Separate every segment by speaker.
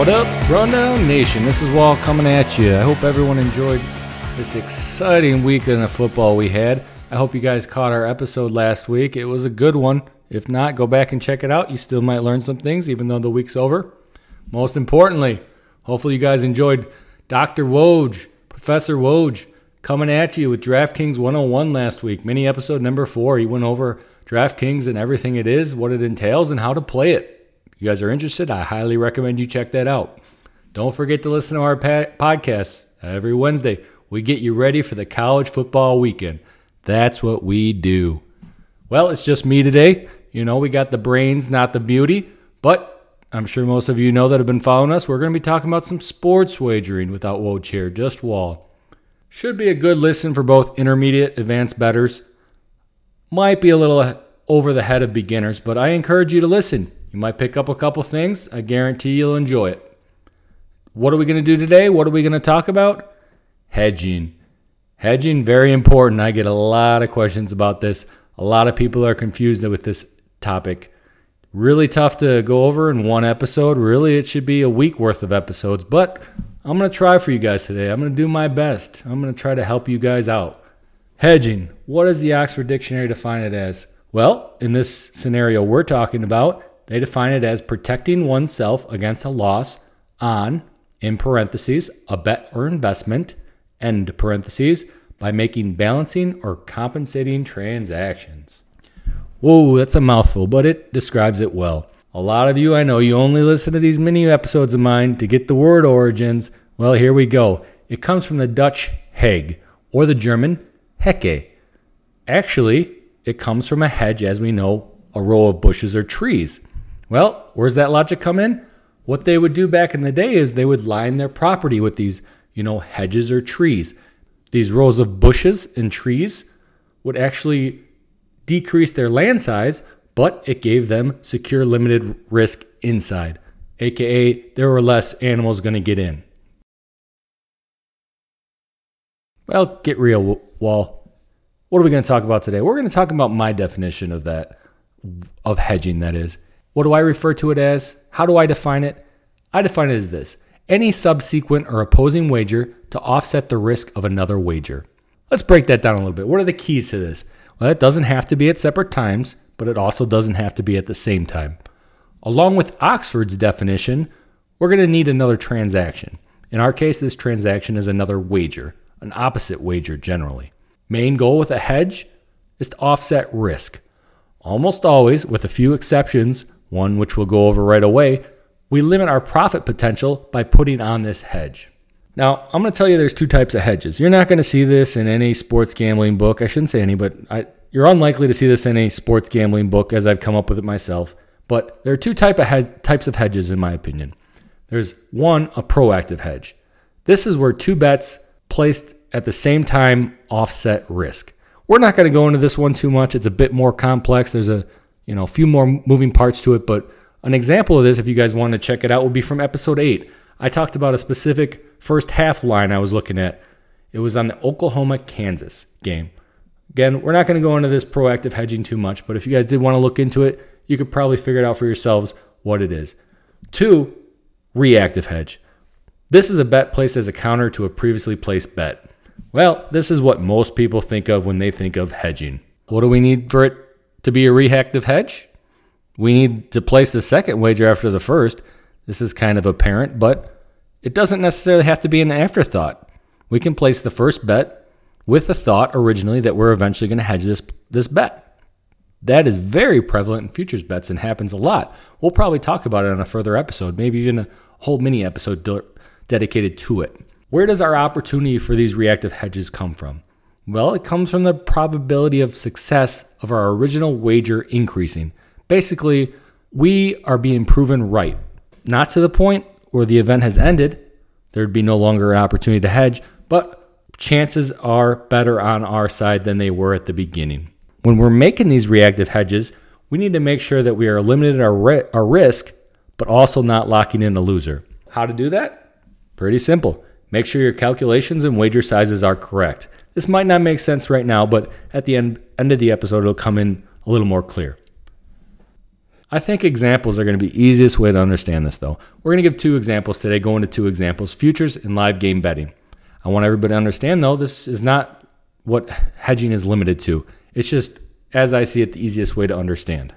Speaker 1: What up, Rundown Nation? This is Wahl coming at you. I hope everyone enjoyed this exciting weekend of football we had. I hope you guys caught our episode last week. It was a good one. If not, go back and check it out. You still might learn some things, even though the week's over. Most importantly, hopefully you guys enjoyed Dr. Woj, Professor Woj, coming at you with DraftKings 101 last week. Mini episode number four. He went over DraftKings and everything it is, what it entails, and how to play it you guys are interested, I highly recommend you check that out. Don't forget to listen to our podcast every Wednesday. We get you ready for the college football weekend. That's what we do. Well, it's just me today. You know, we got the brains, not the beauty, but I'm sure most of you know that have been following us. We're going to be talking about some sports wagering without Woj Chair, just Wahl. Should be a good listen for both intermediate, advanced betters. Might be a little over the head of beginners, but I encourage you to listen. You might pick up a couple things. I guarantee you'll enjoy it. What are we going to do today? What are we going to talk about? Hedging. Hedging, very important. I get a lot of questions about this. A lot of people are confused with this topic. Really tough to go over in one episode. Really, it should be a week worth of episodes, but I'm going to try for you guys today. I'm going to do my best. I'm going to try to help you guys out. Hedging. What does the Oxford Dictionary define it as? Well, in this scenario we're talking about, they define it as protecting oneself against a loss on, in parentheses, a bet or investment, end parentheses, by making balancing or compensating transactions. Whoa, that's a mouthful, but it describes it well. A lot of you, I know, you only listen to these mini episodes of mine to get the word origins. Well, here we go. It comes from the Dutch Heg or the German Hecke. Actually, it comes from a hedge, as we know, a row of bushes or trees. Well, where's that logic come in? What they would do back in the day is they would line their property with these, you know, hedges or trees. These rows of bushes and trees would actually decrease their land size, but it gave them secure limited risk inside, aka there were less animals going to get in. Well, get real, Wahl. What are we going to talk about today? We're going to talk about my definition of that, of hedging, that is. What do I refer to it as? How do I define it? I define it as this any subsequent or opposing wager to offset the risk of another wager. Let's break that down a little bit. What are the keys to this? Well, it doesn't have to be at separate times, but it also doesn't have to be at the same time. Along with Oxford's definition, we're going to need another transaction. In our case, this transaction is another wager, an opposite wager generally. Main goal with a hedge is to offset risk. Almost always, with a few exceptions, one which we'll go over right away, we limit our profit potential by putting on this hedge. Now, I'm going to tell you there's two types of hedges. You're not going to see this in any sports gambling book. I shouldn't say any, but I, you're unlikely to see this in a sports gambling book as I've come up with it myself. But there are two type of he- types of hedges, in my opinion. There's one, a proactive hedge. This is where two bets placed at the same time offset risk. We're not going to go into this one too much. It's a bit more complex. There's a you know, a few more moving parts to it. But an example of this, if you guys want to check it out, would be from episode eight. I talked about a specific first half line I was looking at. It was on the Oklahoma Kansas game. Again, we're not going to go into this proactive hedging too much, but if you guys did want to look into it, you could probably figure it out for yourselves what it is. Two, reactive hedge. This is a bet placed as a counter to a previously placed bet. Well, this is what most people think of when they think of hedging. What do we need for it to be a reactive hedge. We need to place the second wager after the first. This is kind of apparent, but it doesn't necessarily have to be an afterthought. We can place the first bet with the thought originally that we're eventually going to hedge this, this bet. That is very prevalent in futures bets and happens a lot. We'll probably talk about it on a further episode, maybe even a whole mini episode de- dedicated to it. Where does our opportunity for these reactive hedges come from? Well, it comes from the probability of success of our original wager increasing. Basically, we are being proven right, not to the point where the event has ended, there'd be no longer an opportunity to hedge, but chances are better on our side than they were at the beginning. When we're making these reactive hedges, we need to make sure that we are limiting our, ri- our risk, but also not locking in a loser. How to do that? Pretty simple. Make sure your calculations and wager sizes are correct. This might not make sense right now, but at the end, end of the episode, it'll come in a little more clear. I think examples are going to be easiest way to understand this though. We're going to give two examples today, go into two examples, futures and live game betting. I want everybody to understand though, this is not what hedging is limited to. It's just as I see it the easiest way to understand.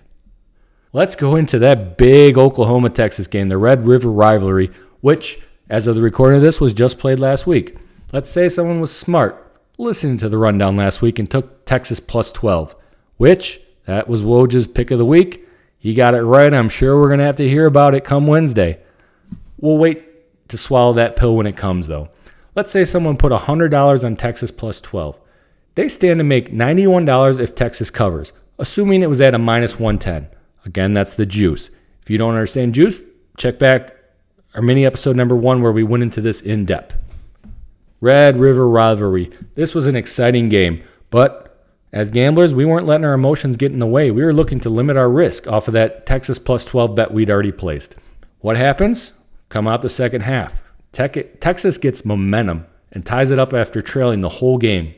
Speaker 1: Let's go into that big Oklahoma Texas game, the Red River rivalry, which as of the recording of this was just played last week. Let's say someone was smart listening to the rundown last week and took Texas plus 12, which that was Woj's pick of the week. He got it right. I'm sure we're going to have to hear about it come Wednesday. We'll wait to swallow that pill when it comes, though. Let's say someone put $100 on Texas plus 12. They stand to make $91 if Texas covers, assuming it was at a minus 110. Again, that's the juice. If you don't understand juice, check back our mini episode number one where we went into this in depth. Red River Rivalry. This was an exciting game, but as gamblers, we weren't letting our emotions get in the way. We were looking to limit our risk off of that Texas plus 12 bet we'd already placed. What happens? Come out the second half. Texas gets momentum and ties it up after trailing the whole game.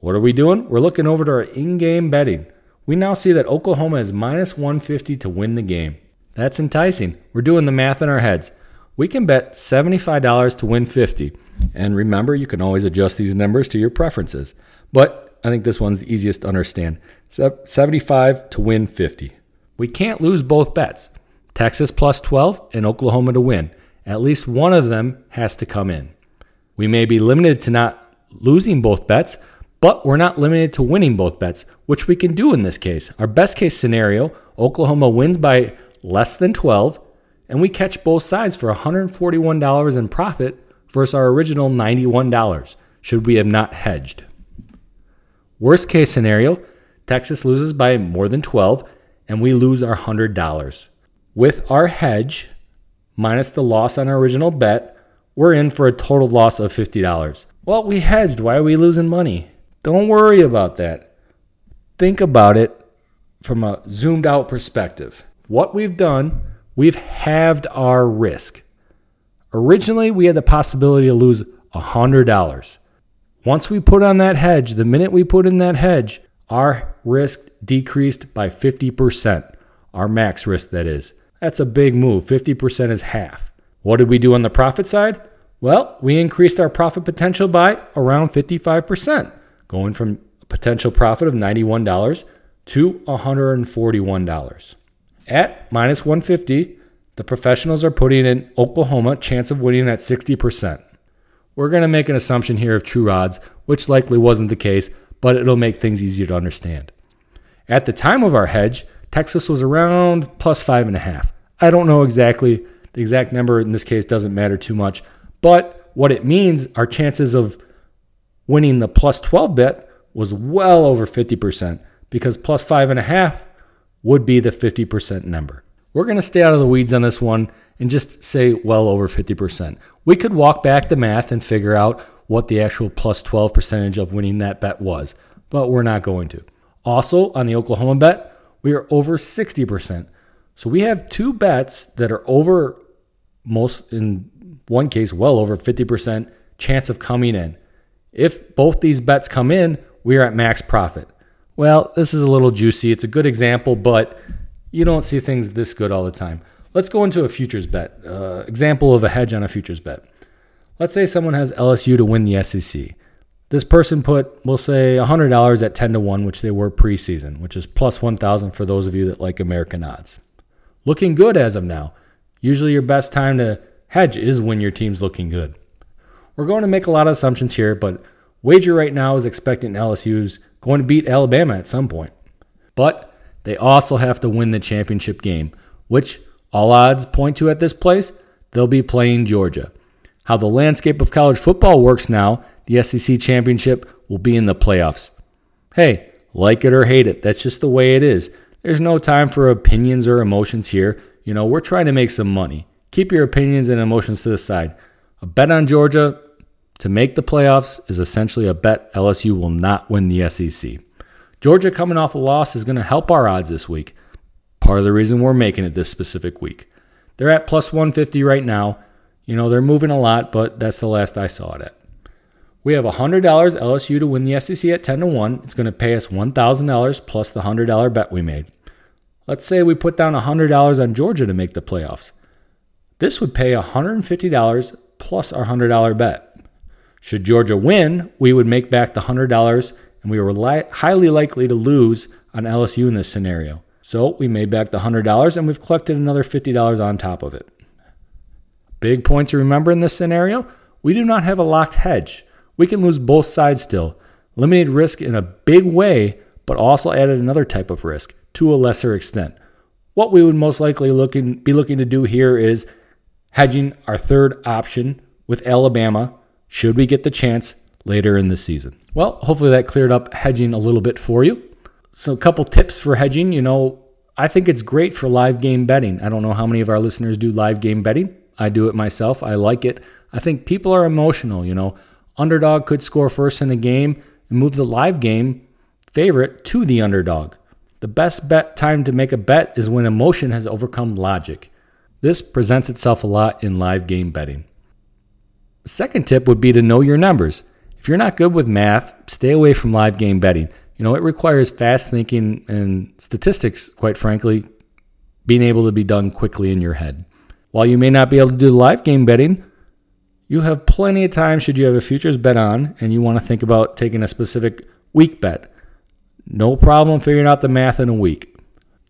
Speaker 1: What are we doing? We're looking over to our in game betting. We now see that Oklahoma is minus 150 to win the game. That's enticing. We're doing the math in our heads. We can bet $75 to win 50. And remember, you can always adjust these numbers to your preferences. But I think this one's the easiest to understand 75 to win 50. We can't lose both bets Texas plus 12 and Oklahoma to win. At least one of them has to come in. We may be limited to not losing both bets, but we're not limited to winning both bets, which we can do in this case. Our best case scenario Oklahoma wins by less than 12, and we catch both sides for $141 in profit versus our original $91 should we have not hedged. Worst case scenario, Texas loses by more than 12 and we lose our $100. With our hedge minus the loss on our original bet, we're in for a total loss of $50. Well, we hedged. Why are we losing money? Don't worry about that. Think about it from a zoomed out perspective. What we've done, we've halved our risk. Originally, we had the possibility to lose $100. Once we put on that hedge, the minute we put in that hedge, our risk decreased by 50%. Our max risk, that is. That's a big move. 50% is half. What did we do on the profit side? Well, we increased our profit potential by around 55%, going from a potential profit of $91 to $141. At minus 150, the professionals are putting in Oklahoma chance of winning at 60%. We're going to make an assumption here of true odds, which likely wasn't the case, but it'll make things easier to understand. At the time of our hedge, Texas was around plus five and a half. I don't know exactly. The exact number in this case doesn't matter too much, but what it means, our chances of winning the plus 12 bet was well over 50% because plus five and a half would be the 50% number. We're going to stay out of the weeds on this one and just say well over 50%. We could walk back the math and figure out what the actual plus 12 percentage of winning that bet was, but we're not going to. Also, on the Oklahoma bet, we are over 60%. So we have two bets that are over most, in one case, well over 50% chance of coming in. If both these bets come in, we are at max profit. Well, this is a little juicy. It's a good example, but you don't see things this good all the time. Let's go into a futures bet. Uh, example of a hedge on a futures bet. Let's say someone has LSU to win the SEC. This person put, we'll say, $100 at 10 to 1, which they were preseason, which is plus 1,000 for those of you that like American odds. Looking good as of now. Usually, your best time to hedge is when your team's looking good. We're going to make a lot of assumptions here, but wager right now is expecting LSU's going to beat Alabama at some point. But they also have to win the championship game, which all odds point to at this place, they'll be playing Georgia. How the landscape of college football works now, the SEC championship will be in the playoffs. Hey, like it or hate it, that's just the way it is. There's no time for opinions or emotions here. You know, we're trying to make some money. Keep your opinions and emotions to the side. A bet on Georgia to make the playoffs is essentially a bet LSU will not win the SEC. Georgia coming off a loss is going to help our odds this week. Part of the reason we're making it this specific week. They're at plus 150 right now. You know, they're moving a lot, but that's the last I saw it at. We have $100 LSU to win the SEC at 10 to 1. It's going to pay us $1,000 plus the $100 bet we made. Let's say we put down $100 on Georgia to make the playoffs. This would pay $150 plus our $100 bet. Should Georgia win, we would make back the $100 and we were li- highly likely to lose on LSU in this scenario. So we made back the $100 and we've collected another $50 on top of it. Big point to remember in this scenario we do not have a locked hedge. We can lose both sides still, limited risk in a big way, but also added another type of risk to a lesser extent. What we would most likely be looking to do here is hedging our third option with Alabama should we get the chance later in the season. Well, hopefully that cleared up hedging a little bit for you. So, a couple tips for hedging. You know, I think it's great for live game betting. I don't know how many of our listeners do live game betting. I do it myself. I like it. I think people are emotional. You know, underdog could score first in the game and move the live game favorite to the underdog. The best bet time to make a bet is when emotion has overcome logic. This presents itself a lot in live game betting. Second tip would be to know your numbers. If you're not good with math, stay away from live game betting. You know, it requires fast thinking and statistics, quite frankly, being able to be done quickly in your head. While you may not be able to do live game betting, you have plenty of time should you have a futures bet on and you want to think about taking a specific week bet. No problem figuring out the math in a week.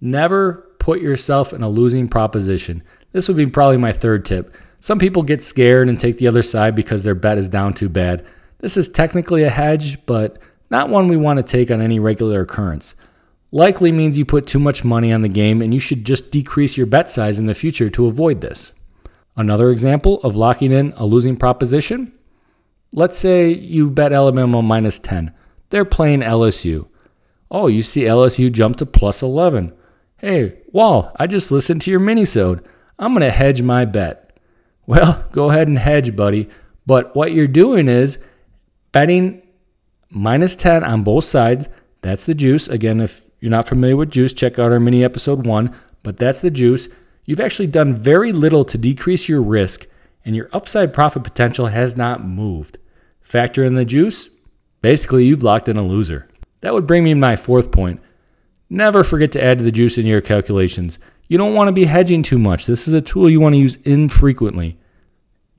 Speaker 1: Never put yourself in a losing proposition. This would be probably my third tip. Some people get scared and take the other side because their bet is down too bad. This is technically a hedge, but not one we want to take on any regular occurrence. Likely means you put too much money on the game and you should just decrease your bet size in the future to avoid this. Another example of locking in a losing proposition let's say you bet Alabama minus 10. They're playing LSU. Oh, you see LSU jump to plus 11. Hey, Wahl, I just listened to your minisode. I'm going to hedge my bet. Well, go ahead and hedge, buddy. But what you're doing is betting minus 10 on both sides. That's the juice. Again, if you're not familiar with juice, check out our mini episode one. But that's the juice. You've actually done very little to decrease your risk, and your upside profit potential has not moved. Factor in the juice, basically, you've locked in a loser. That would bring me my fourth point. Never forget to add to the juice in your calculations. You don't want to be hedging too much. This is a tool you want to use infrequently.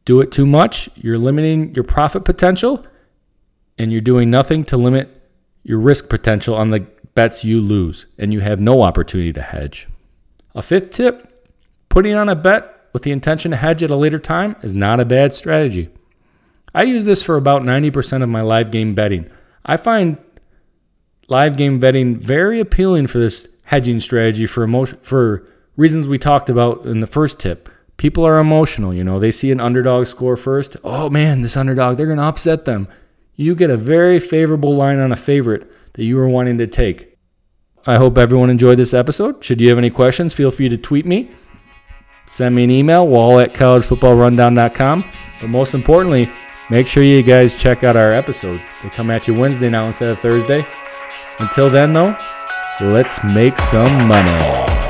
Speaker 1: Do it too much, you're limiting your profit potential and you're doing nothing to limit your risk potential on the bets you lose, and you have no opportunity to hedge. A fifth tip putting on a bet with the intention to hedge at a later time is not a bad strategy. I use this for about 90% of my live game betting. I find live game betting very appealing for this hedging strategy for emotion, for reasons we talked about in the first tip. People are emotional, you know, they see an underdog score first. Oh man, this underdog, they're going to upset them. You get a very favorable line on a favorite that you are wanting to take. I hope everyone enjoyed this episode. Should you have any questions, feel free to tweet me. Send me an email, wahl at collegefootballrundown.com. But most importantly, make sure you guys check out our episodes. They come at you Wednesday now instead of Thursday. Until then, though, let's make some money.